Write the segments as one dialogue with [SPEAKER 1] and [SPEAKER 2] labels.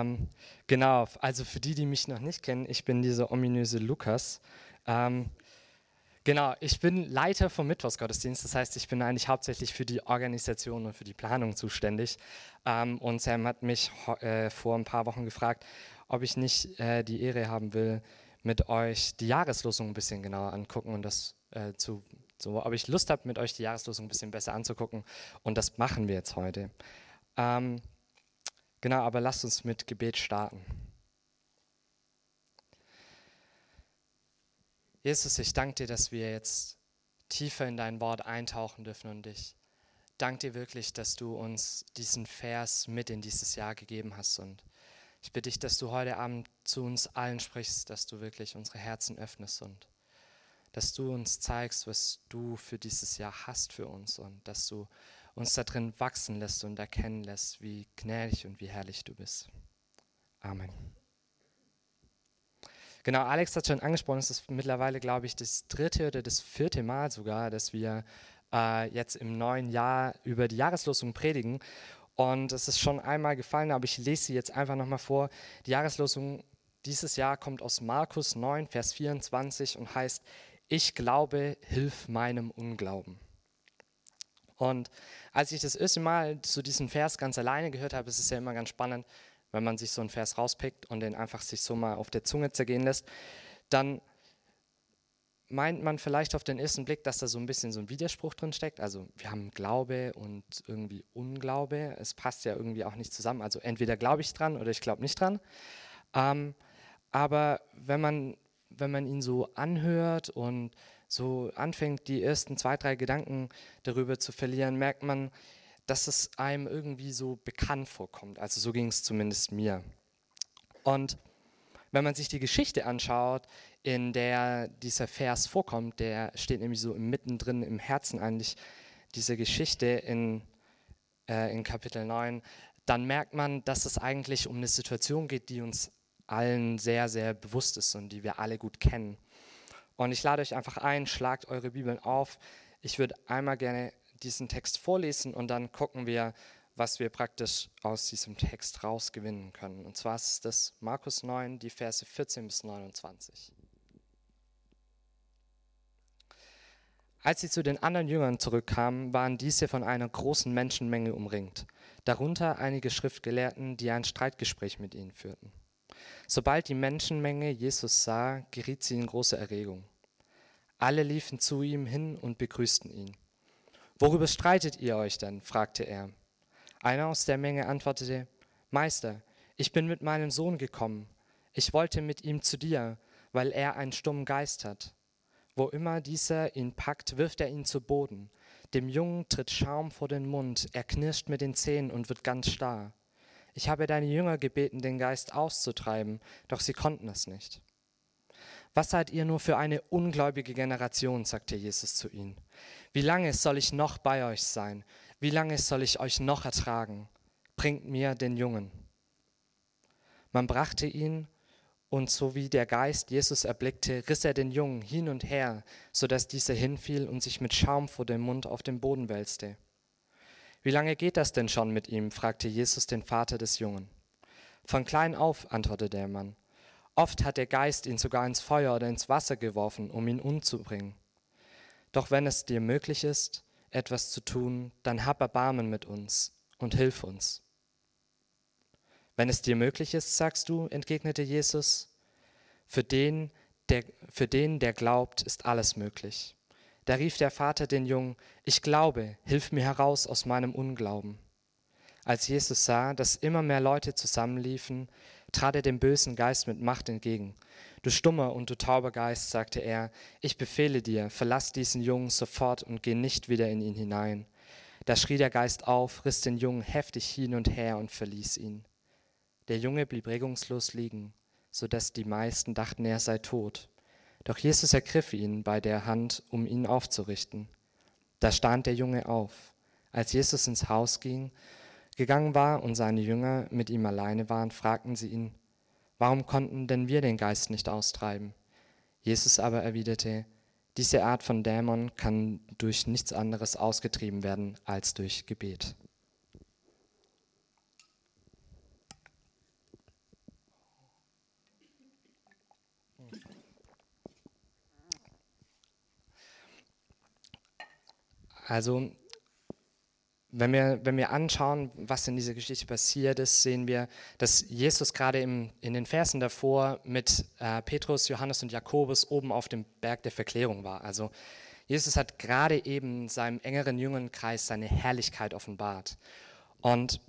[SPEAKER 1] Ähm, genau, also für die, die mich noch nicht kennen, ich bin dieser ominöse Lukas. Ähm, genau, ich bin Leiter vom Mittwochsgottesdienst, das heißt, ich bin eigentlich hauptsächlich für die Organisation und für die Planung zuständig. Ähm, und Sam hat mich äh, vor ein paar Wochen gefragt, ob ich nicht äh, die Ehre haben will, mit euch die Jahreslosung ein bisschen genauer angucken und das äh, zu, so, ob ich Lust habe, mit euch die Jahreslosung ein bisschen besser anzugucken. Und das machen wir jetzt heute. Ähm, Genau, aber lasst uns mit Gebet starten. Jesus, ich danke dir, dass wir jetzt tiefer in dein Wort eintauchen dürfen und ich danke dir wirklich, dass du uns diesen Vers mit in dieses Jahr gegeben hast und ich bitte dich, dass du heute Abend zu uns allen sprichst, dass du wirklich unsere Herzen öffnest und dass du uns zeigst, was du für dieses Jahr hast für uns und dass du uns darin wachsen lässt und erkennen lässt, wie gnädig und wie herrlich du bist. Amen. Genau, Alex hat schon angesprochen, es ist mittlerweile, glaube ich, das dritte oder das vierte Mal sogar, dass wir äh, jetzt im neuen Jahr über die Jahreslosung predigen. Und es ist schon einmal gefallen, aber ich lese sie jetzt einfach nochmal vor. Die Jahreslosung dieses Jahr kommt aus Markus 9, Vers 24 und heißt, ich glaube, hilf meinem Unglauben. Und als ich das erste Mal zu diesem Vers ganz alleine gehört habe, ist es ja immer ganz spannend, wenn man sich so einen Vers rauspickt und den einfach sich so mal auf der Zunge zergehen lässt, dann meint man vielleicht auf den ersten Blick, dass da so ein bisschen so ein Widerspruch drin steckt. Also wir haben Glaube und irgendwie Unglaube. Es passt ja irgendwie auch nicht zusammen. Also entweder glaube ich dran oder ich glaube nicht dran. Ähm, aber wenn man, wenn man ihn so anhört und so anfängt, die ersten zwei, drei Gedanken darüber zu verlieren, merkt man, dass es einem irgendwie so bekannt vorkommt. Also so ging es zumindest mir. Und wenn man sich die Geschichte anschaut, in der dieser Vers vorkommt, der steht nämlich so mittendrin im Herzen eigentlich dieser Geschichte in, äh, in Kapitel 9, dann merkt man, dass es eigentlich um eine Situation geht, die uns allen sehr, sehr bewusst ist und die wir alle gut kennen. Und ich lade euch einfach ein, schlagt eure Bibeln auf. Ich würde einmal gerne diesen Text vorlesen und dann gucken wir, was wir praktisch aus diesem Text rausgewinnen können. Und zwar ist das Markus 9, die Verse 14 bis 29. Als sie zu den anderen Jüngern zurückkamen, waren diese von einer großen Menschenmenge umringt, darunter einige Schriftgelehrten, die ein Streitgespräch mit ihnen führten. Sobald die Menschenmenge Jesus sah, geriet sie in große Erregung. Alle liefen zu ihm hin und begrüßten ihn. Worüber streitet ihr euch denn? fragte er. Einer aus der Menge antwortete, Meister, ich bin mit meinem Sohn gekommen. Ich wollte mit ihm zu dir, weil er einen stummen Geist hat. Wo immer dieser ihn packt, wirft er ihn zu Boden. Dem Jungen tritt Schaum vor den Mund, er knirscht mit den Zähnen und wird ganz starr. Ich habe deine Jünger gebeten, den Geist auszutreiben, doch sie konnten es nicht. Was seid ihr nur für eine ungläubige Generation, sagte Jesus zu ihnen. Wie lange soll ich noch bei euch sein? Wie lange soll ich euch noch ertragen? Bringt mir den Jungen. Man brachte ihn, und so wie der Geist Jesus erblickte, riss er den Jungen hin und her, so dass dieser hinfiel und sich mit Schaum vor dem Mund auf den Boden wälzte. Wie lange geht das denn schon mit ihm? fragte Jesus den Vater des Jungen. Von klein auf, antwortete der Mann. Oft hat der Geist ihn sogar ins Feuer oder ins Wasser geworfen, um ihn umzubringen. Doch wenn es dir möglich ist, etwas zu tun, dann hab Erbarmen mit uns und hilf uns. Wenn es dir möglich ist, sagst du, entgegnete Jesus, für den, der, für den, der glaubt, ist alles möglich. Da rief der Vater den Jungen, ich glaube, hilf mir heraus aus meinem Unglauben. Als Jesus sah, dass immer mehr Leute zusammenliefen, trat er dem bösen Geist mit Macht entgegen. Du stummer und du tauber Geist, sagte er, ich befehle dir, verlass diesen Jungen sofort und geh nicht wieder in ihn hinein. Da schrie der Geist auf, riss den Jungen heftig hin und her und verließ ihn. Der Junge blieb regungslos liegen, so dass die meisten dachten, er sei tot. Doch Jesus ergriff ihn bei der Hand, um ihn aufzurichten. Da stand der Junge auf. Als Jesus ins Haus ging, gegangen war und seine Jünger mit ihm alleine waren, fragten sie ihn, warum konnten denn wir den Geist nicht austreiben? Jesus aber erwiderte, diese Art von Dämon kann durch nichts anderes ausgetrieben werden als durch Gebet. Also wenn wir, wenn wir anschauen, was in dieser Geschichte passiert ist, sehen wir, dass Jesus gerade im, in den Versen davor mit äh, Petrus, Johannes und Jakobus oben auf dem Berg der Verklärung war. Also Jesus hat gerade eben seinem engeren Jüngernkreis seine Herrlichkeit offenbart. Und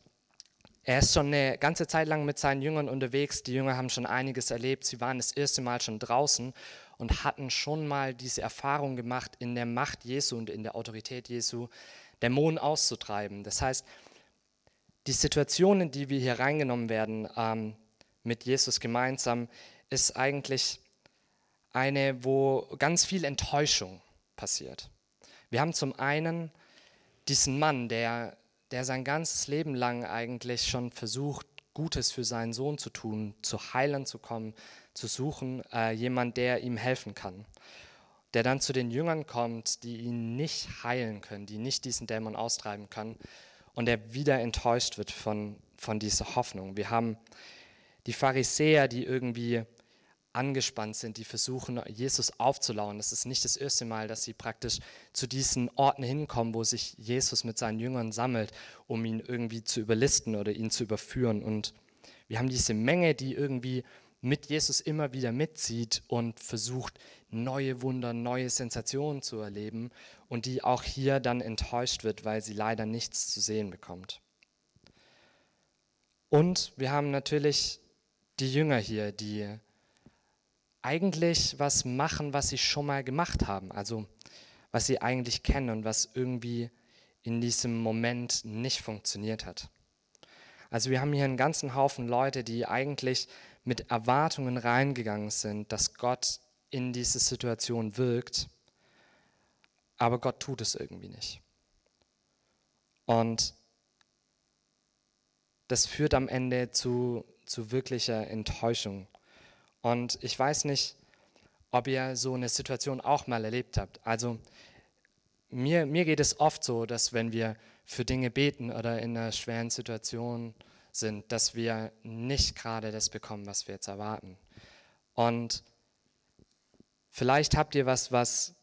[SPEAKER 1] er ist schon eine ganze Zeit lang mit seinen Jüngern unterwegs. Die Jünger haben schon einiges erlebt. Sie waren das erste Mal schon draußen und hatten schon mal diese Erfahrung gemacht in der Macht Jesu und in der Autorität Jesu, Dämonen auszutreiben. Das heißt, die Situation, in die wir hier reingenommen werden ähm, mit Jesus gemeinsam, ist eigentlich eine, wo ganz viel Enttäuschung passiert. Wir haben zum einen diesen Mann, der, der sein ganzes Leben lang eigentlich schon versucht, Gutes für seinen Sohn zu tun, zu heilen zu kommen, zu suchen, äh, jemand, der ihm helfen kann der dann zu den Jüngern kommt, die ihn nicht heilen können, die nicht diesen Dämon austreiben können und der wieder enttäuscht wird von, von dieser Hoffnung. Wir haben die Pharisäer, die irgendwie angespannt sind, die versuchen, Jesus aufzulauen. Das ist nicht das erste Mal, dass sie praktisch zu diesen Orten hinkommen, wo sich Jesus mit seinen Jüngern sammelt, um ihn irgendwie zu überlisten oder ihn zu überführen. Und wir haben diese Menge, die irgendwie mit Jesus immer wieder mitzieht und versucht, neue Wunder, neue Sensationen zu erleben und die auch hier dann enttäuscht wird, weil sie leider nichts zu sehen bekommt. Und wir haben natürlich die Jünger hier, die eigentlich was machen, was sie schon mal gemacht haben, also was sie eigentlich kennen und was irgendwie in diesem Moment nicht funktioniert hat. Also wir haben hier einen ganzen Haufen Leute, die eigentlich mit Erwartungen reingegangen sind, dass Gott in diese Situation wirkt, aber Gott tut es irgendwie nicht. Und das führt am Ende zu, zu wirklicher Enttäuschung. Und ich weiß nicht, ob ihr so eine Situation auch mal erlebt habt. Also mir, mir geht es oft so, dass wenn wir für Dinge beten oder in einer schweren Situation sind, dass wir nicht gerade das bekommen, was wir jetzt erwarten. Und vielleicht habt ihr was, was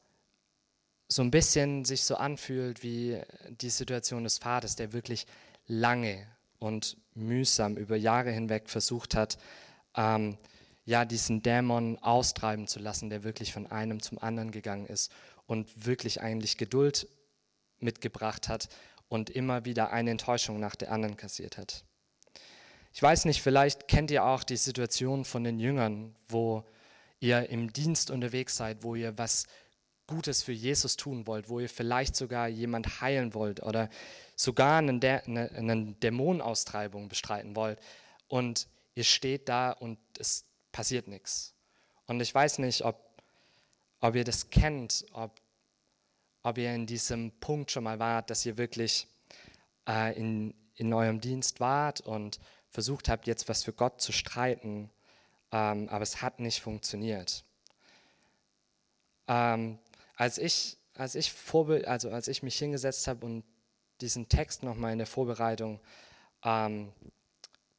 [SPEAKER 1] so ein bisschen sich so anfühlt wie die Situation des Vaters, der wirklich lange und mühsam über Jahre hinweg versucht hat, ähm, ja, diesen Dämon austreiben zu lassen, der wirklich von einem zum anderen gegangen ist und wirklich eigentlich Geduld mitgebracht hat und immer wieder eine Enttäuschung nach der anderen kassiert hat. Ich weiß nicht, vielleicht kennt ihr auch die Situation von den Jüngern, wo ihr im Dienst unterwegs seid, wo ihr was Gutes für Jesus tun wollt, wo ihr vielleicht sogar jemand heilen wollt oder sogar eine, eine, eine Dämonenaustreibung bestreiten wollt und ihr steht da und es passiert nichts. Und ich weiß nicht, ob, ob ihr das kennt, ob, ob ihr in diesem Punkt schon mal wart, dass ihr wirklich äh, in, in eurem Dienst wart und versucht habt, jetzt was für Gott zu streiten, ähm, aber es hat nicht funktioniert. Ähm, als, ich, als, ich also als ich mich hingesetzt habe und diesen Text nochmal in der Vorbereitung ähm,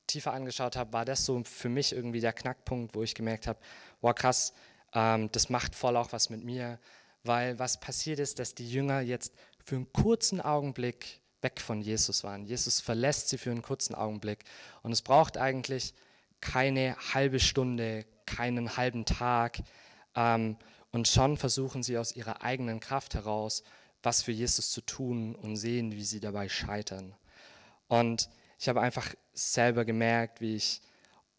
[SPEAKER 1] tiefer angeschaut habe, war das so für mich irgendwie der Knackpunkt, wo ich gemerkt habe, wow krass, ähm, das macht voll auch was mit mir, weil was passiert ist, dass die Jünger jetzt für einen kurzen Augenblick weg von Jesus waren. Jesus verlässt sie für einen kurzen Augenblick. Und es braucht eigentlich keine halbe Stunde, keinen halben Tag. Ähm, und schon versuchen sie aus ihrer eigenen Kraft heraus, was für Jesus zu tun und sehen, wie sie dabei scheitern. Und ich habe einfach selber gemerkt, wie ich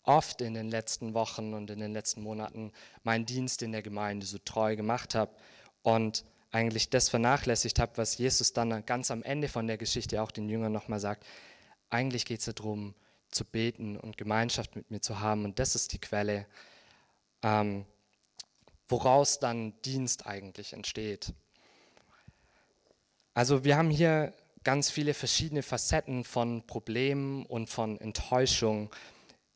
[SPEAKER 1] oft in den letzten Wochen und in den letzten Monaten meinen Dienst in der Gemeinde so treu gemacht habe und eigentlich das vernachlässigt habe, was Jesus dann ganz am Ende von der Geschichte auch den Jüngern nochmal sagt. Eigentlich geht es darum, zu beten und Gemeinschaft mit mir zu haben. Und das ist die Quelle, ähm, woraus dann Dienst eigentlich entsteht. Also wir haben hier ganz viele verschiedene Facetten von Problemen und von Enttäuschung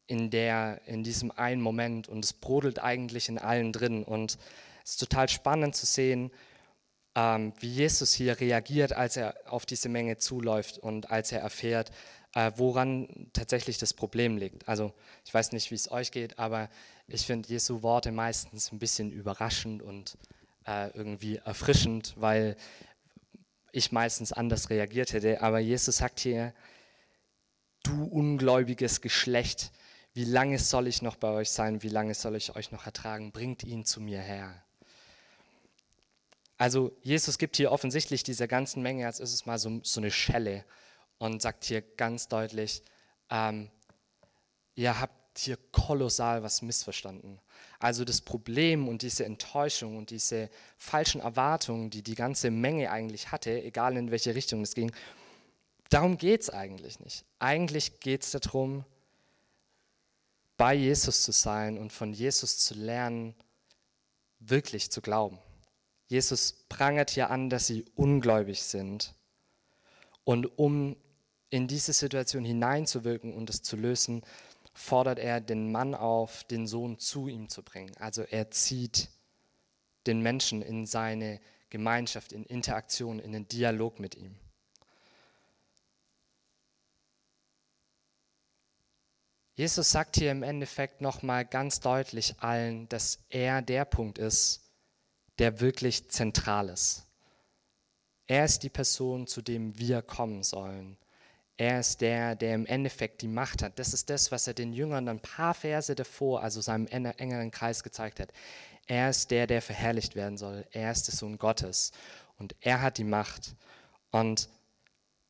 [SPEAKER 1] in, der, in diesem einen Moment. Und es brodelt eigentlich in allen drin. Und es ist total spannend zu sehen, ähm, wie Jesus hier reagiert, als er auf diese Menge zuläuft und als er erfährt, äh, woran tatsächlich das Problem liegt. Also ich weiß nicht, wie es euch geht, aber ich finde Jesu Worte meistens ein bisschen überraschend und äh, irgendwie erfrischend, weil ich meistens anders reagiert hätte. Aber Jesus sagt hier, du ungläubiges Geschlecht, wie lange soll ich noch bei euch sein? Wie lange soll ich euch noch ertragen? Bringt ihn zu mir her. Also Jesus gibt hier offensichtlich dieser ganzen Menge, als ist es mal so, so eine Schelle und sagt hier ganz deutlich, ähm, ihr habt hier kolossal was missverstanden. Also das Problem und diese Enttäuschung und diese falschen Erwartungen, die die ganze Menge eigentlich hatte, egal in welche Richtung es ging, darum geht es eigentlich nicht. Eigentlich geht es darum, bei Jesus zu sein und von Jesus zu lernen, wirklich zu glauben. Jesus prangert hier an, dass sie ungläubig sind. Und um in diese Situation hineinzuwirken und es zu lösen, fordert er den Mann auf, den Sohn zu ihm zu bringen. Also er zieht den Menschen in seine Gemeinschaft, in Interaktion, in den Dialog mit ihm. Jesus sagt hier im Endeffekt nochmal ganz deutlich allen, dass er der Punkt ist, der wirklich zentral ist. Er ist die Person, zu dem wir kommen sollen. Er ist der, der im Endeffekt die Macht hat. Das ist das, was er den Jüngern ein paar Verse davor, also seinem engeren Kreis gezeigt hat. Er ist der, der verherrlicht werden soll. Er ist der Sohn Gottes und er hat die Macht. Und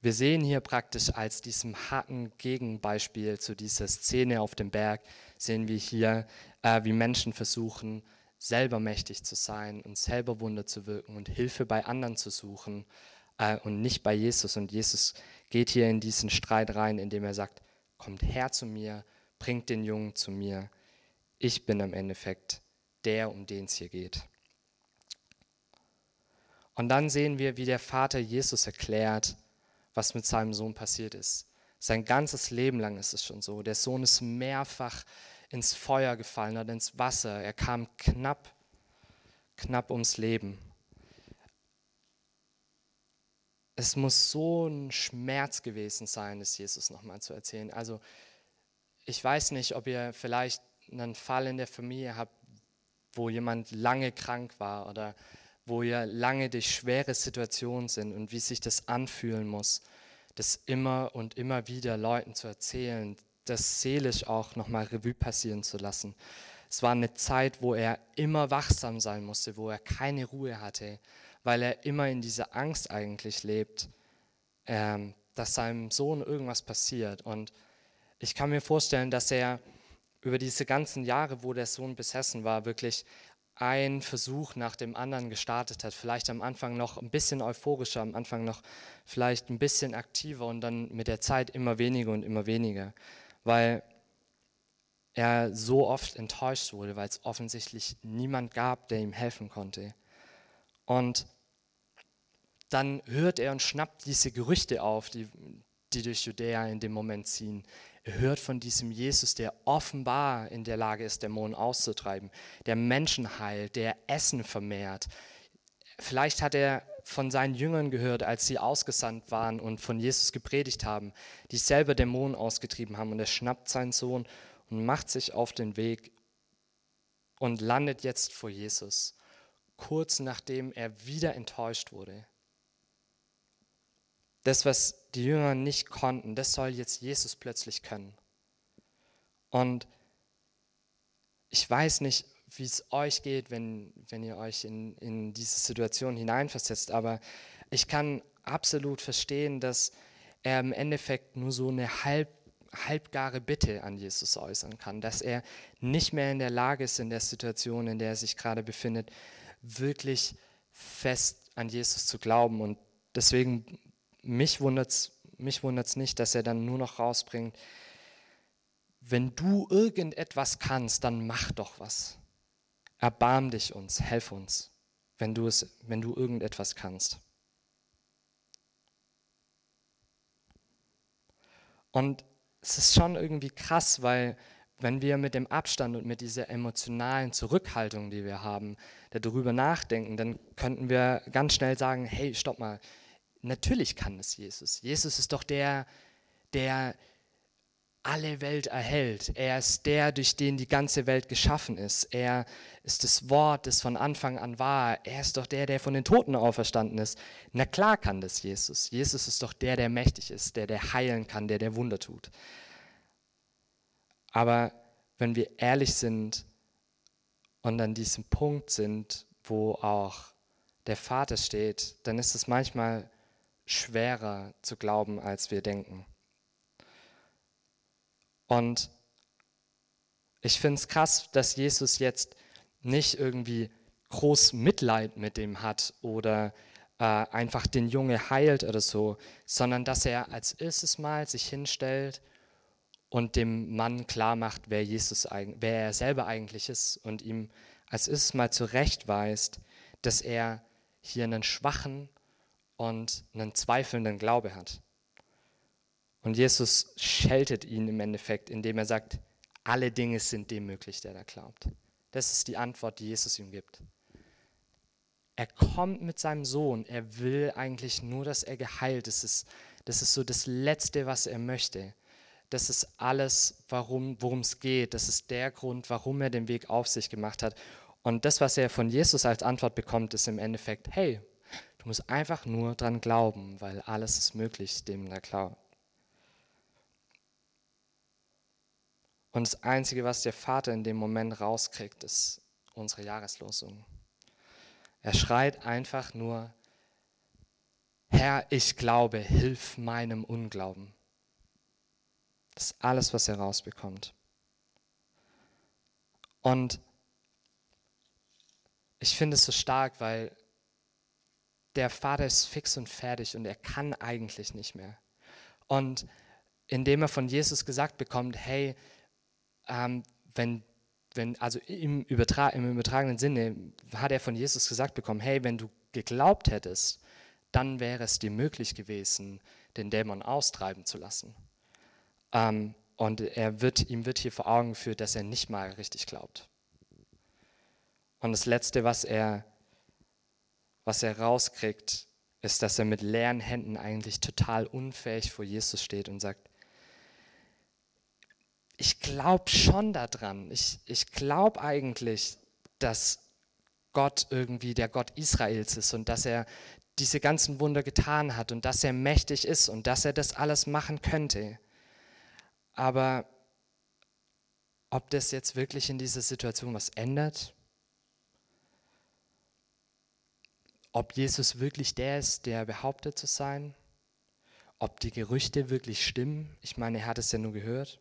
[SPEAKER 1] wir sehen hier praktisch als diesem harten Gegenbeispiel zu dieser Szene auf dem Berg, sehen wir hier, äh, wie Menschen versuchen, selber mächtig zu sein und selber Wunder zu wirken und Hilfe bei anderen zu suchen äh, und nicht bei Jesus. Und Jesus geht hier in diesen Streit rein, indem er sagt, kommt her zu mir, bringt den Jungen zu mir. Ich bin im Endeffekt der, um den es hier geht. Und dann sehen wir, wie der Vater Jesus erklärt, was mit seinem Sohn passiert ist. Sein ganzes Leben lang ist es schon so. Der Sohn ist mehrfach ins Feuer gefallen oder ins Wasser. Er kam knapp, knapp ums Leben es muss so ein Schmerz gewesen sein, es Jesus nochmal zu erzählen. Also ich weiß nicht, ob ihr vielleicht einen Fall in der Familie habt, wo jemand lange krank war oder wo ihr lange durch schwere Situationen sind und wie sich das anfühlen muss, das immer und immer wieder Leuten zu erzählen, das seelisch auch nochmal Revue passieren zu lassen. Es war eine Zeit, wo er immer wachsam sein musste, wo er keine Ruhe hatte, weil er immer in dieser Angst eigentlich lebt, ähm, dass seinem Sohn irgendwas passiert. Und ich kann mir vorstellen, dass er über diese ganzen Jahre, wo der Sohn besessen war, wirklich einen Versuch nach dem anderen gestartet hat. Vielleicht am Anfang noch ein bisschen euphorischer, am Anfang noch vielleicht ein bisschen aktiver und dann mit der Zeit immer weniger und immer weniger, weil er so oft enttäuscht wurde, weil es offensichtlich niemand gab, der ihm helfen konnte. Und dann hört er und schnappt diese Gerüchte auf, die, die durch Judäa in dem Moment ziehen. Er hört von diesem Jesus, der offenbar in der Lage ist, Dämonen auszutreiben, der Menschen heilt, der Essen vermehrt. Vielleicht hat er von seinen Jüngern gehört, als sie ausgesandt waren und von Jesus gepredigt haben, die selber Dämonen ausgetrieben haben. Und er schnappt seinen Sohn und macht sich auf den Weg und landet jetzt vor Jesus kurz nachdem er wieder enttäuscht wurde. Das, was die Jünger nicht konnten, das soll jetzt Jesus plötzlich können. Und ich weiß nicht, wie es euch geht, wenn, wenn ihr euch in, in diese Situation hineinversetzt, aber ich kann absolut verstehen, dass er im Endeffekt nur so eine halb, halbgare Bitte an Jesus äußern kann, dass er nicht mehr in der Lage ist, in der Situation, in der er sich gerade befindet, wirklich fest an Jesus zu glauben. Und deswegen, mich wundert es mich wundert's nicht, dass er dann nur noch rausbringt, wenn du irgendetwas kannst, dann mach doch was. Erbarm dich uns, helf uns, wenn du, es, wenn du irgendetwas kannst. Und es ist schon irgendwie krass, weil wenn wir mit dem Abstand und mit dieser emotionalen Zurückhaltung, die wir haben, darüber nachdenken, dann könnten wir ganz schnell sagen, hey, stopp mal, natürlich kann es Jesus. Jesus ist doch der, der alle Welt erhält. Er ist der, durch den die ganze Welt geschaffen ist. Er ist das Wort, das von Anfang an war. Er ist doch der, der von den Toten auferstanden ist. Na klar kann das Jesus. Jesus ist doch der, der mächtig ist, der, der heilen kann, der, der Wunder tut. Aber wenn wir ehrlich sind und an diesem Punkt sind, wo auch der Vater steht, dann ist es manchmal schwerer zu glauben, als wir denken. Und ich finde es krass, dass Jesus jetzt nicht irgendwie groß Mitleid mit dem hat oder äh, einfach den Junge heilt oder so, sondern dass er als erstes Mal sich hinstellt und dem Mann klar macht, wer Jesus, wer er selber eigentlich ist und ihm als erstes Mal zurechtweist, dass er hier einen schwachen und einen zweifelnden Glaube hat. Und Jesus scheltet ihn im Endeffekt, indem er sagt, alle Dinge sind dem möglich, der da glaubt. Das ist die Antwort, die Jesus ihm gibt. Er kommt mit seinem Sohn, er will eigentlich nur, dass er geheilt ist. Das ist, das ist so das Letzte, was er möchte. Das ist alles, worum es geht. Das ist der Grund, warum er den Weg auf sich gemacht hat. Und das, was er von Jesus als Antwort bekommt, ist im Endeffekt, hey, du musst einfach nur dran glauben, weil alles ist möglich, dem da glaubt. Und das Einzige, was der Vater in dem Moment rauskriegt, ist unsere Jahreslosung. Er schreit einfach nur, Herr, ich glaube, hilf meinem Unglauben. Das ist alles, was er rausbekommt. Und ich finde es so stark, weil der Vater ist fix und fertig und er kann eigentlich nicht mehr. Und indem er von Jesus gesagt bekommt, hey, ähm, wenn, wenn, also im, Übertra im übertragenen Sinne hat er von Jesus gesagt bekommen, hey, wenn du geglaubt hättest, dann wäre es dir möglich gewesen, den Dämon austreiben zu lassen. Ähm, und er wird, ihm wird hier vor Augen geführt, dass er nicht mal richtig glaubt. Und das Letzte, was er, was er rauskriegt, ist, dass er mit leeren Händen eigentlich total unfähig vor Jesus steht und sagt, ich glaube schon daran. Ich, ich glaube eigentlich, dass Gott irgendwie der Gott Israels ist und dass er diese ganzen Wunder getan hat und dass er mächtig ist und dass er das alles machen könnte. Aber ob das jetzt wirklich in dieser Situation was ändert? Ob Jesus wirklich der ist, der behauptet zu sein? Ob die Gerüchte wirklich stimmen? Ich meine, er hat es ja nur gehört.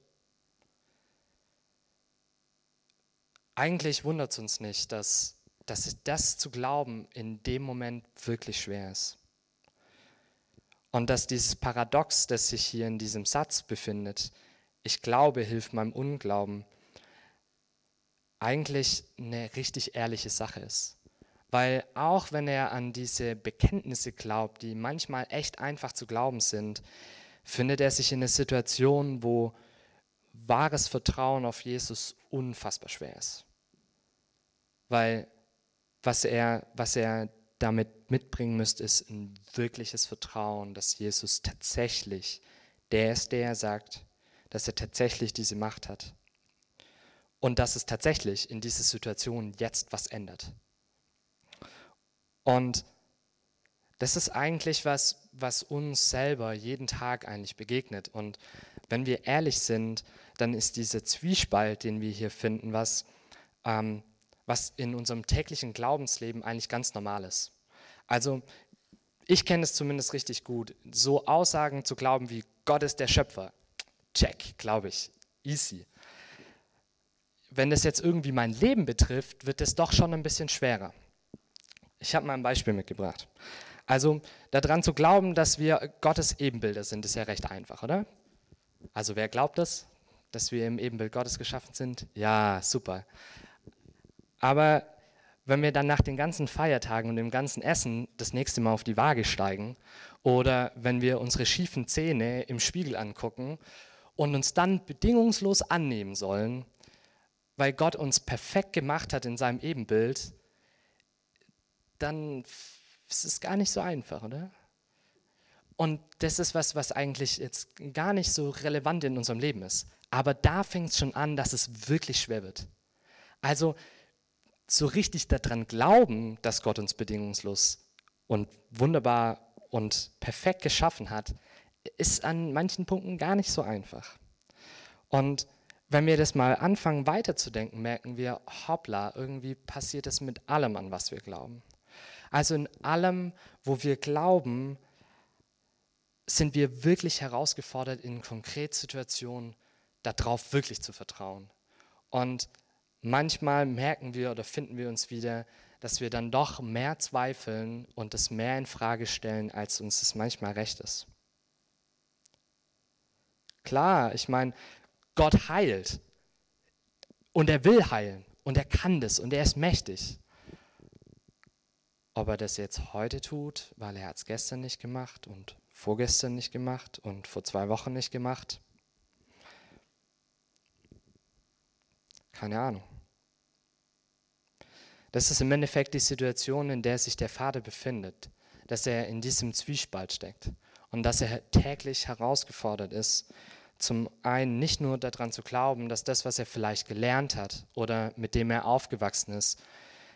[SPEAKER 1] Eigentlich wundert es uns nicht, dass, dass das zu glauben in dem Moment wirklich schwer ist. Und dass dieses Paradox, das sich hier in diesem Satz befindet, ich glaube, hilft meinem Unglauben, eigentlich eine richtig ehrliche Sache ist. Weil auch wenn er an diese Bekenntnisse glaubt, die manchmal echt einfach zu glauben sind, findet er sich in einer Situation, wo wahres Vertrauen auf Jesus unfassbar schwer ist. Weil was er, was er damit mitbringen müsste, ist ein wirkliches Vertrauen, dass Jesus tatsächlich der ist, der er sagt, dass er tatsächlich diese Macht hat. Und dass es tatsächlich in dieser Situation jetzt was ändert. Und das ist eigentlich was, was uns selber jeden Tag eigentlich begegnet. Und wenn wir ehrlich sind, dann ist dieser Zwiespalt, den wir hier finden, was ähm, was in unserem täglichen Glaubensleben eigentlich ganz normal ist. Also ich kenne es zumindest richtig gut, so Aussagen zu glauben wie Gott ist der Schöpfer. Check, glaube ich. Easy. Wenn das jetzt irgendwie mein Leben betrifft, wird es doch schon ein bisschen schwerer. Ich habe mal ein Beispiel mitgebracht. Also daran zu glauben, dass wir Gottes Ebenbilder sind, ist ja recht einfach, oder? Also wer glaubt das, dass wir im Ebenbild Gottes geschaffen sind? Ja, super. Aber wenn wir dann nach den ganzen Feiertagen und dem ganzen Essen das nächste Mal auf die Waage steigen oder wenn wir unsere schiefen Zähne im Spiegel angucken und uns dann bedingungslos annehmen sollen, weil Gott uns perfekt gemacht hat in seinem Ebenbild, dann ist es gar nicht so einfach, oder? Und das ist was, was eigentlich jetzt gar nicht so relevant in unserem Leben ist. Aber da fängt es schon an, dass es wirklich schwer wird. Also so richtig daran glauben, dass Gott uns bedingungslos und wunderbar und perfekt geschaffen hat, ist an manchen Punkten gar nicht so einfach. Und wenn wir das mal anfangen weiterzudenken, merken wir, hoppla, irgendwie passiert es mit allem, an was wir glauben. Also in allem, wo wir glauben, sind wir wirklich herausgefordert, in Konkretsituationen darauf wirklich zu vertrauen. Und manchmal merken wir oder finden wir uns wieder, dass wir dann doch mehr zweifeln und es mehr in Frage stellen, als uns das manchmal recht ist. Klar, ich meine, Gott heilt und er will heilen und er kann das und er ist mächtig. Ob er das jetzt heute tut, weil er hat es gestern nicht gemacht und vorgestern nicht gemacht und vor zwei Wochen nicht gemacht, keine Ahnung. Das ist im Endeffekt die Situation, in der sich der Vater befindet, dass er in diesem Zwiespalt steckt und dass er täglich herausgefordert ist, zum einen nicht nur daran zu glauben, dass das, was er vielleicht gelernt hat oder mit dem er aufgewachsen ist,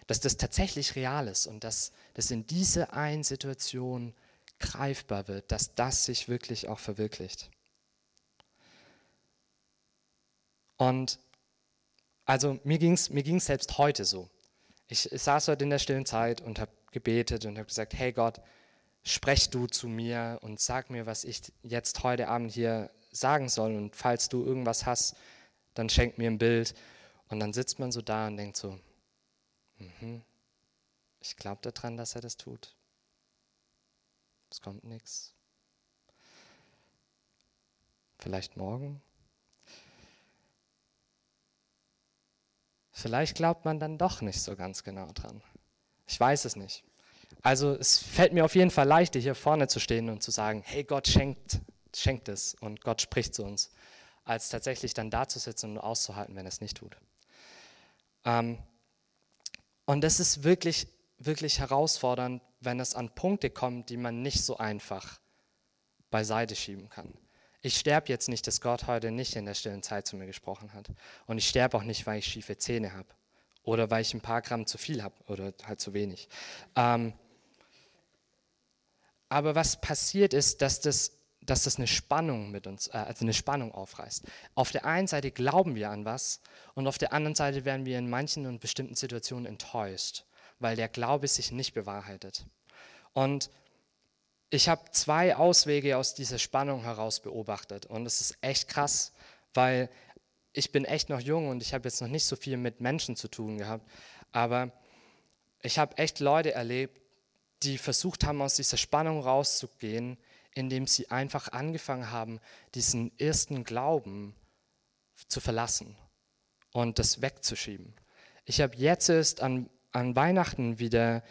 [SPEAKER 1] dass das tatsächlich real ist und dass das in dieser einen Situation greifbar wird, dass das sich wirklich auch verwirklicht. Und also mir ging es mir ging's selbst heute so. Ich, ich saß heute in der stillen Zeit und habe gebetet und habe gesagt, hey Gott, sprech du zu mir und sag mir, was ich jetzt heute Abend hier sagen soll. Und falls du irgendwas hast, dann schenk mir ein Bild. Und dann sitzt man so da und denkt so, mhm, ich glaube daran, dass er das tut. Es kommt nichts. Vielleicht morgen. Vielleicht glaubt man dann doch nicht so ganz genau dran. Ich weiß es nicht. Also es fällt mir auf jeden Fall leichter, hier vorne zu stehen und zu sagen, hey, Gott schenkt, schenkt es und Gott spricht zu uns, als tatsächlich dann da zu sitzen und auszuhalten, wenn er es nicht tut. Ähm, und das ist wirklich, wirklich herausfordernd, wenn es an Punkte kommt, die man nicht so einfach beiseite schieben kann. Ich sterbe jetzt nicht, dass Gott heute nicht in der stillen Zeit zu mir gesprochen hat. Und ich sterbe auch nicht, weil ich schiefe Zähne habe. Oder weil ich ein paar Gramm zu viel habe oder halt zu wenig. Ähm, aber was passiert ist, dass das, dass das eine Spannung mit uns, äh, also eine Spannung aufreißt. Auf der einen Seite glauben wir an was und auf der anderen Seite werden wir in manchen und bestimmten Situationen enttäuscht, weil der Glaube sich nicht bewahrheitet. Und ich habe zwei Auswege aus dieser Spannung heraus beobachtet. Und es ist echt krass, weil ich bin echt noch jung und ich habe jetzt noch nicht so viel mit Menschen zu tun gehabt. Aber ich habe echt Leute erlebt, die versucht haben, aus dieser Spannung rauszugehen, indem sie einfach angefangen haben, diesen ersten Glauben zu verlassen und das wegzuschieben. Ich habe jetzt erst an, an Weihnachten wieder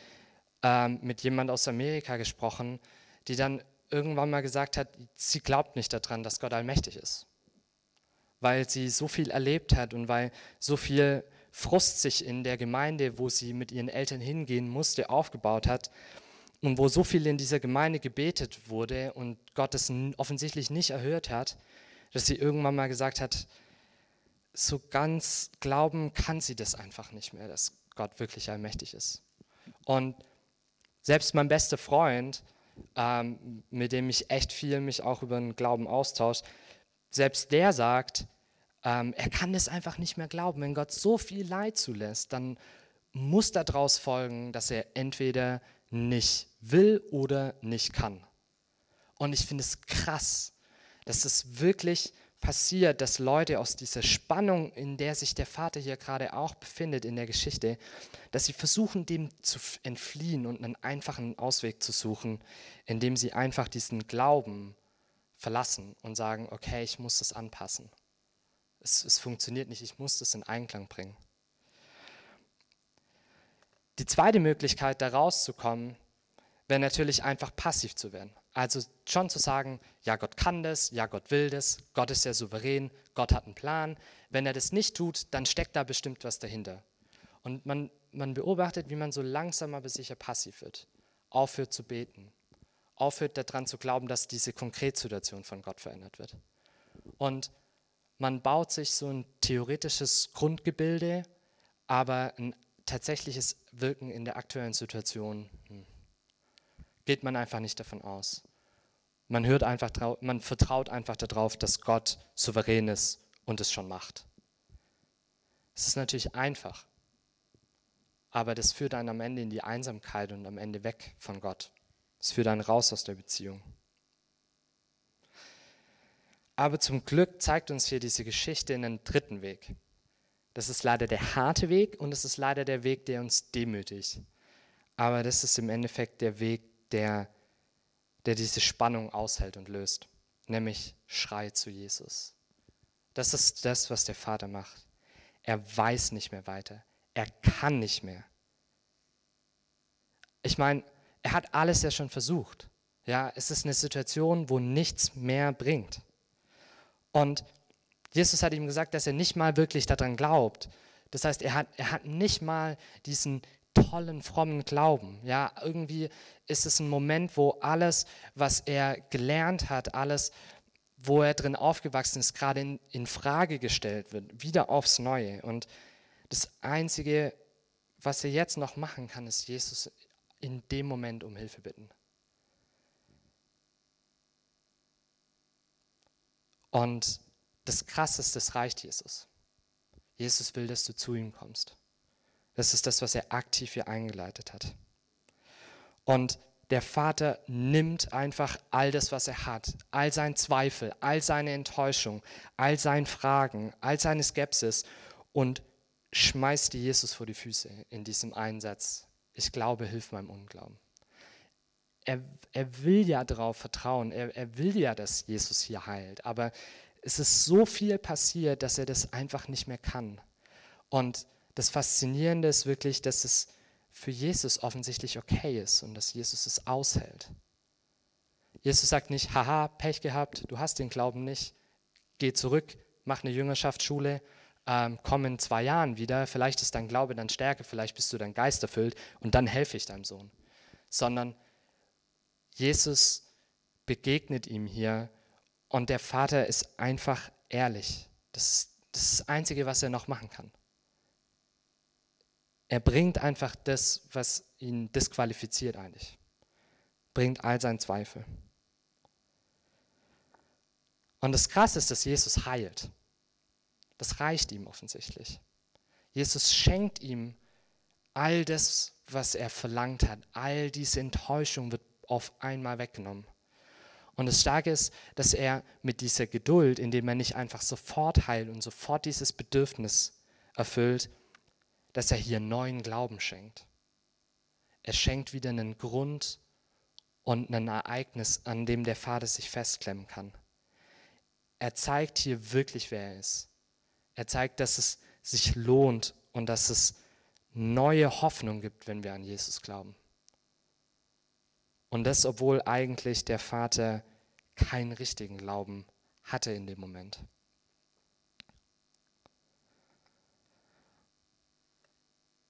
[SPEAKER 1] ähm, mit jemand aus Amerika gesprochen, die dann irgendwann mal gesagt hat, sie glaubt nicht daran, dass Gott allmächtig ist. Weil sie so viel erlebt hat und weil so viel Frust sich in der Gemeinde, wo sie mit ihren Eltern hingehen musste, aufgebaut hat und wo so viel in dieser Gemeinde gebetet wurde und Gott es offensichtlich nicht erhört hat, dass sie irgendwann mal gesagt hat, so ganz glauben kann sie das einfach nicht mehr, dass Gott wirklich allmächtig ist. Und selbst mein bester Freund, ähm, mit dem ich echt viel mich auch über den Glauben austausche, selbst der sagt, ähm, er kann das einfach nicht mehr glauben. Wenn Gott so viel Leid zulässt, dann muss daraus folgen, dass er entweder nicht will oder nicht kann. Und ich finde es krass, dass es wirklich passiert, dass Leute aus dieser Spannung, in der sich der Vater hier gerade auch befindet in der Geschichte, dass sie versuchen, dem zu entfliehen und einen einfachen Ausweg zu suchen, indem sie einfach diesen Glauben verlassen und sagen, okay, ich muss das anpassen. Es, es funktioniert nicht, ich muss das in Einklang bringen. Die zweite Möglichkeit, da rauszukommen, wäre natürlich einfach passiv zu werden. Also schon zu sagen, ja, Gott kann das, ja, Gott will das, Gott ist ja souverän, Gott hat einen Plan. Wenn er das nicht tut, dann steckt da bestimmt was dahinter. Und man, man beobachtet, wie man so langsam aber sicher passiv wird, aufhört zu beten aufhört daran zu glauben, dass diese Konkretsituation von Gott verändert wird. Und man baut sich so ein theoretisches Grundgebilde, aber ein tatsächliches Wirken in der aktuellen Situation geht man einfach nicht davon aus. Man, hört einfach man vertraut einfach darauf, dass Gott souverän ist und es schon macht. Es ist natürlich einfach, aber das führt einen am Ende in die Einsamkeit und am Ende weg von Gott. Es führt einen raus aus der Beziehung. Aber zum Glück zeigt uns hier diese Geschichte einen dritten Weg. Das ist leider der harte Weg und es ist leider der Weg, der uns demütigt. Aber das ist im Endeffekt der Weg, der, der diese Spannung aushält und löst, nämlich Schrei zu Jesus. Das ist das, was der Vater macht. Er weiß nicht mehr weiter. Er kann nicht mehr. Ich meine, er hat alles ja schon versucht. Ja, es ist eine Situation, wo nichts mehr bringt. Und Jesus hat ihm gesagt, dass er nicht mal wirklich daran glaubt. Das heißt, er hat, er hat nicht mal diesen tollen, frommen Glauben. Ja, irgendwie ist es ein Moment, wo alles, was er gelernt hat, alles, wo er drin aufgewachsen ist, gerade in, in Frage gestellt wird, wieder aufs Neue. Und das Einzige, was er jetzt noch machen kann, ist Jesus in dem Moment um Hilfe bitten. Und das Krasseste, das reicht Jesus. Jesus will, dass du zu ihm kommst. Das ist das, was er aktiv hier eingeleitet hat. Und der Vater nimmt einfach all das, was er hat, all sein Zweifel, all seine Enttäuschung, all seine Fragen, all seine Skepsis und schmeißt die Jesus vor die Füße in diesem Einsatz. Ich glaube, hilf meinem Unglauben er, er will ja darauf vertrauen, er, er will ja, dass Jesus hier heilt, aber es ist so viel passiert, dass er das einfach nicht mehr kann. Und das Faszinierende ist wirklich, dass es für Jesus offensichtlich okay ist und dass Jesus es aushält. Jesus sagt nicht, haha, Pech gehabt, du hast den Glauben nicht, geh zurück, mach eine Jüngerschaftsschule, ähm, komm in zwei Jahren wieder, vielleicht ist dein Glaube dann stärker, vielleicht bist du dann geisterfüllt und dann helfe ich deinem Sohn. Sondern Jesus begegnet ihm hier und der Vater ist einfach ehrlich. Das das ist das Einzige, was er noch machen kann. Er bringt einfach das, was ihn disqualifiziert eigentlich. Bringt all seinen Zweifel. Und das Krasse ist, dass Jesus heilt. Das reicht ihm offensichtlich. Jesus schenkt ihm all das, was er verlangt hat. All diese Enttäuschung wird auf einmal weggenommen. Und das Starke ist, dass er mit dieser Geduld, indem er nicht einfach sofort heilt und sofort dieses Bedürfnis erfüllt, dass er hier neuen Glauben schenkt. Er schenkt wieder einen Grund und ein Ereignis, an dem der Vater sich festklemmen kann. Er zeigt hier wirklich, wer er ist. Er zeigt, dass es sich lohnt und dass es neue Hoffnung gibt, wenn wir an Jesus glauben. Und das, obwohl eigentlich der Vater keinen richtigen Glauben hatte in dem Moment.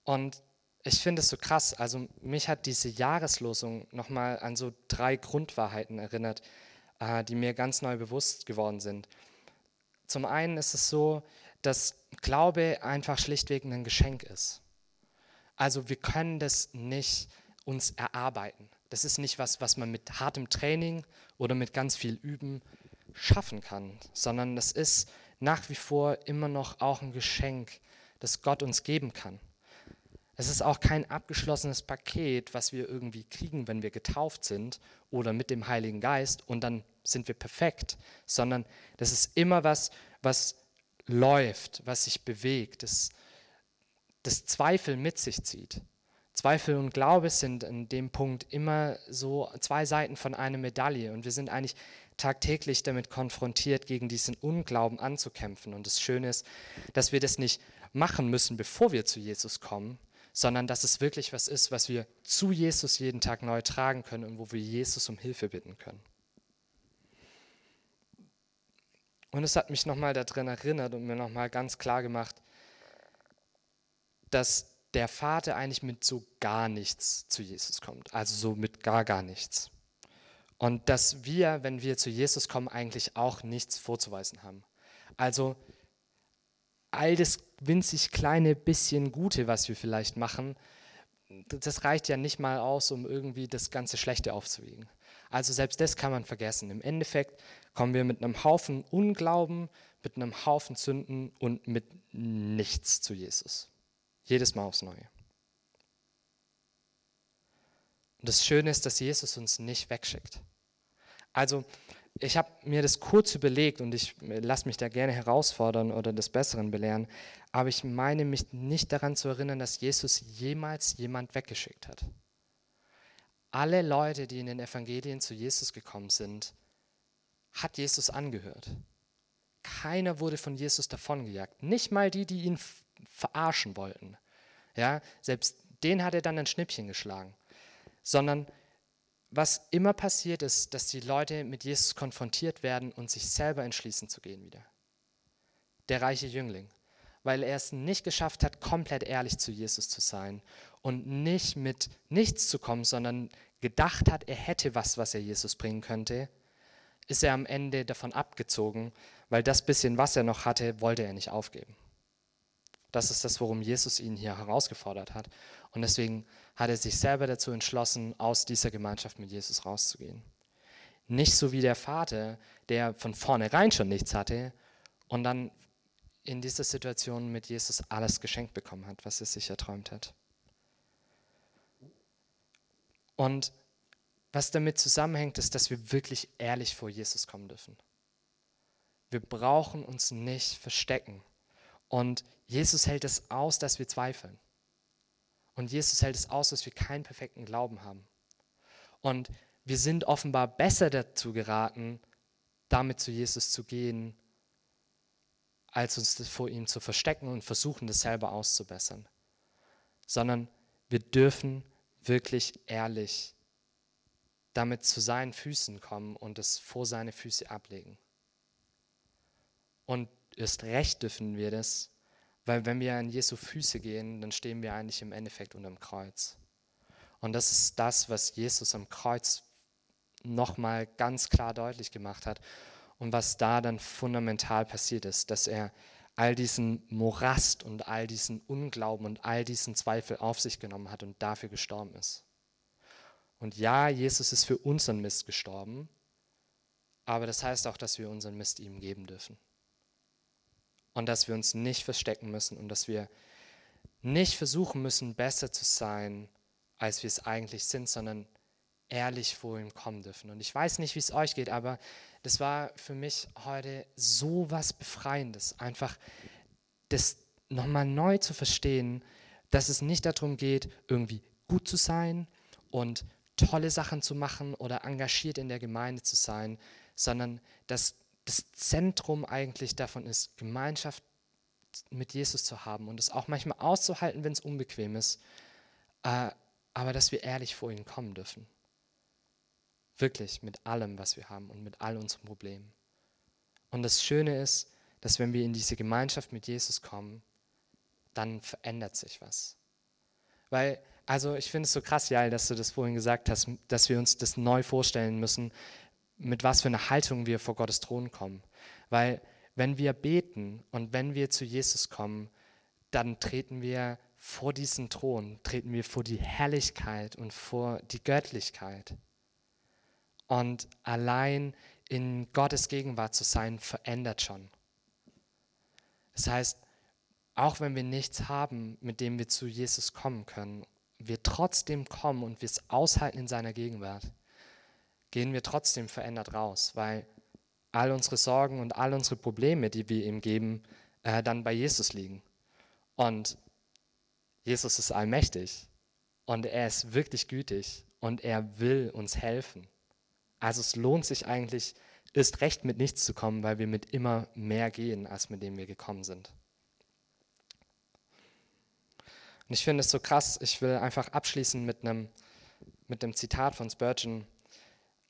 [SPEAKER 1] Und ich finde es so krass, also mich hat diese Jahreslosung nochmal an so drei Grundwahrheiten erinnert, äh, die mir ganz neu bewusst geworden sind. Zum einen ist es so, dass Glaube einfach schlichtweg ein Geschenk ist. Also wir können das nicht uns erarbeiten. Das ist nicht was, was man mit hartem Training oder mit ganz viel Üben schaffen kann, sondern das ist nach wie vor immer noch auch ein Geschenk, das Gott uns geben kann. Es ist auch kein abgeschlossenes Paket, was wir irgendwie kriegen, wenn wir getauft sind oder mit dem Heiligen Geist und dann sind wir perfekt, sondern das ist immer was, was läuft, was sich bewegt, das, das Zweifel mit sich zieht. Zweifel und Glaube sind in dem Punkt immer so zwei Seiten von einer Medaille und wir sind eigentlich tagtäglich damit konfrontiert, gegen diesen Unglauben anzukämpfen. Und das Schöne ist, dass wir das nicht machen müssen, bevor wir zu Jesus kommen, sondern dass es wirklich was ist, was wir zu Jesus jeden Tag neu tragen können und wo wir Jesus um Hilfe bitten können. Und es hat mich nochmal daran erinnert und mir nochmal ganz klar gemacht, dass der Vater eigentlich mit so gar nichts zu Jesus kommt. Also so mit gar, gar nichts. Und dass wir, wenn wir zu Jesus kommen, eigentlich auch nichts vorzuweisen haben. Also all das winzig kleine bisschen Gute, was wir vielleicht machen, das reicht ja nicht mal aus, um irgendwie das ganze Schlechte aufzuwiegen. Also selbst das kann man vergessen. Im Endeffekt kommen wir mit einem Haufen Unglauben, mit einem Haufen Sünden und mit nichts zu Jesus. Jedes Mal aufs Neue. Und das Schöne ist, dass Jesus uns nicht wegschickt. Also ich habe mir das kurz überlegt und ich lasse mich da gerne herausfordern oder des Besseren belehren, aber ich meine mich nicht daran zu erinnern, dass Jesus jemals jemand weggeschickt hat. Alle Leute, die in den Evangelien zu Jesus gekommen sind, hat Jesus angehört. Keiner wurde von Jesus davongejagt. Nicht mal die, die ihn verarschen wollten. Ja, selbst den hat er dann ein Schnippchen geschlagen. Sondern was immer passiert ist, dass die Leute mit Jesus konfrontiert werden und sich selber entschließen zu gehen wieder. Der reiche Jüngling, weil er es nicht geschafft hat, komplett ehrlich zu Jesus zu sein und nicht mit nichts zu kommen, sondern gedacht hat, er hätte was, was er Jesus bringen könnte, ist er am Ende davon abgezogen, weil das bisschen, was er noch hatte, wollte er nicht aufgeben. Das ist das, worum Jesus ihn hier herausgefordert hat. Und deswegen hat er sich selber dazu entschlossen, aus dieser Gemeinschaft mit Jesus rauszugehen. Nicht so wie der Vater, der von vornherein schon nichts hatte und dann in dieser Situation mit Jesus alles geschenkt bekommen hat, was er sich erträumt hat. Und was damit zusammenhängt, ist, dass wir wirklich ehrlich vor Jesus kommen dürfen. Wir brauchen uns nicht verstecken. Und Jesus hält es aus, dass wir zweifeln. Und Jesus hält es aus, dass wir keinen perfekten Glauben haben. Und wir sind offenbar besser dazu geraten, damit zu Jesus zu gehen, als uns vor ihm zu verstecken und versuchen, das selber auszubessern. Sondern wir dürfen wirklich ehrlich damit zu seinen Füßen kommen und es vor seine Füße ablegen. Und erst recht dürfen wir das, weil wenn wir an Jesu Füße gehen, dann stehen wir eigentlich im Endeffekt unter dem Kreuz. Und das ist das, was Jesus am Kreuz nochmal ganz klar deutlich gemacht hat und was da dann fundamental passiert ist, dass er all diesen Morast und all diesen Unglauben und all diesen Zweifel auf sich genommen hat und dafür gestorben ist. Und ja, Jesus ist für unseren Mist gestorben, aber das heißt auch, dass wir unseren Mist ihm geben dürfen und dass wir uns nicht verstecken müssen und dass wir nicht versuchen müssen, besser zu sein, als wir es eigentlich sind, sondern ehrlich vor ihm kommen dürfen. Und ich weiß nicht, wie es euch geht, aber das war für mich heute so was Befreiendes, einfach das nochmal neu zu verstehen, dass es nicht darum geht, irgendwie gut zu sein und tolle Sachen zu machen oder engagiert in der Gemeinde zu sein, sondern dass das Zentrum eigentlich davon ist, Gemeinschaft mit Jesus zu haben und es auch manchmal auszuhalten, wenn es unbequem ist, äh, aber dass wir ehrlich vor ihn kommen dürfen. Wirklich mit allem, was wir haben und mit all unseren Problemen. Und das Schöne ist, dass wenn wir in diese Gemeinschaft mit Jesus kommen, dann verändert sich was. Weil, also ich finde es so krass, Jal, dass du das vorhin gesagt hast, dass wir uns das neu vorstellen müssen, mit was für einer Haltung wir vor Gottes Thron kommen. Weil wenn wir beten und wenn wir zu Jesus kommen, dann treten wir vor diesen Thron, treten wir vor die Herrlichkeit und vor die Göttlichkeit. Und allein in Gottes Gegenwart zu sein, verändert schon. Das heißt, auch wenn wir nichts haben, mit dem wir zu Jesus kommen können, wir trotzdem kommen und wir es aushalten in seiner Gegenwart gehen wir trotzdem verändert raus, weil all unsere Sorgen und all unsere Probleme, die wir ihm geben, äh, dann bei Jesus liegen. Und Jesus ist allmächtig und er ist wirklich gütig und er will uns helfen. Also es lohnt sich eigentlich, ist recht mit nichts zu kommen, weil wir mit immer mehr gehen, als mit dem wir gekommen sind. Und ich finde es so krass, ich will einfach abschließen mit einem, mit einem Zitat von Spurgeon,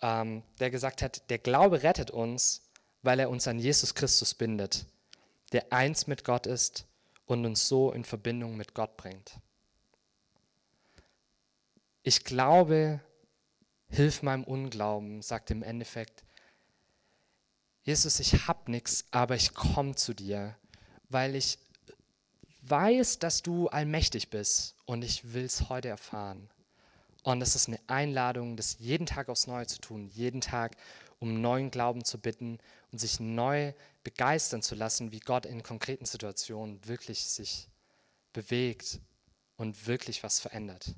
[SPEAKER 1] ähm, der gesagt hat, der Glaube rettet uns, weil er uns an Jesus Christus bindet, der eins mit Gott ist und uns so in Verbindung mit Gott bringt. Ich glaube hilf meinem Unglauben, sagt im Endeffekt, Jesus, ich hab nichts, aber ich komme zu dir, weil ich weiß, dass du allmächtig bist und ich will es heute erfahren. Und es ist eine Einladung, das jeden Tag aufs Neue zu tun, jeden Tag um neuen Glauben zu bitten und sich neu begeistern zu lassen, wie Gott in konkreten Situationen wirklich sich bewegt und wirklich was verändert.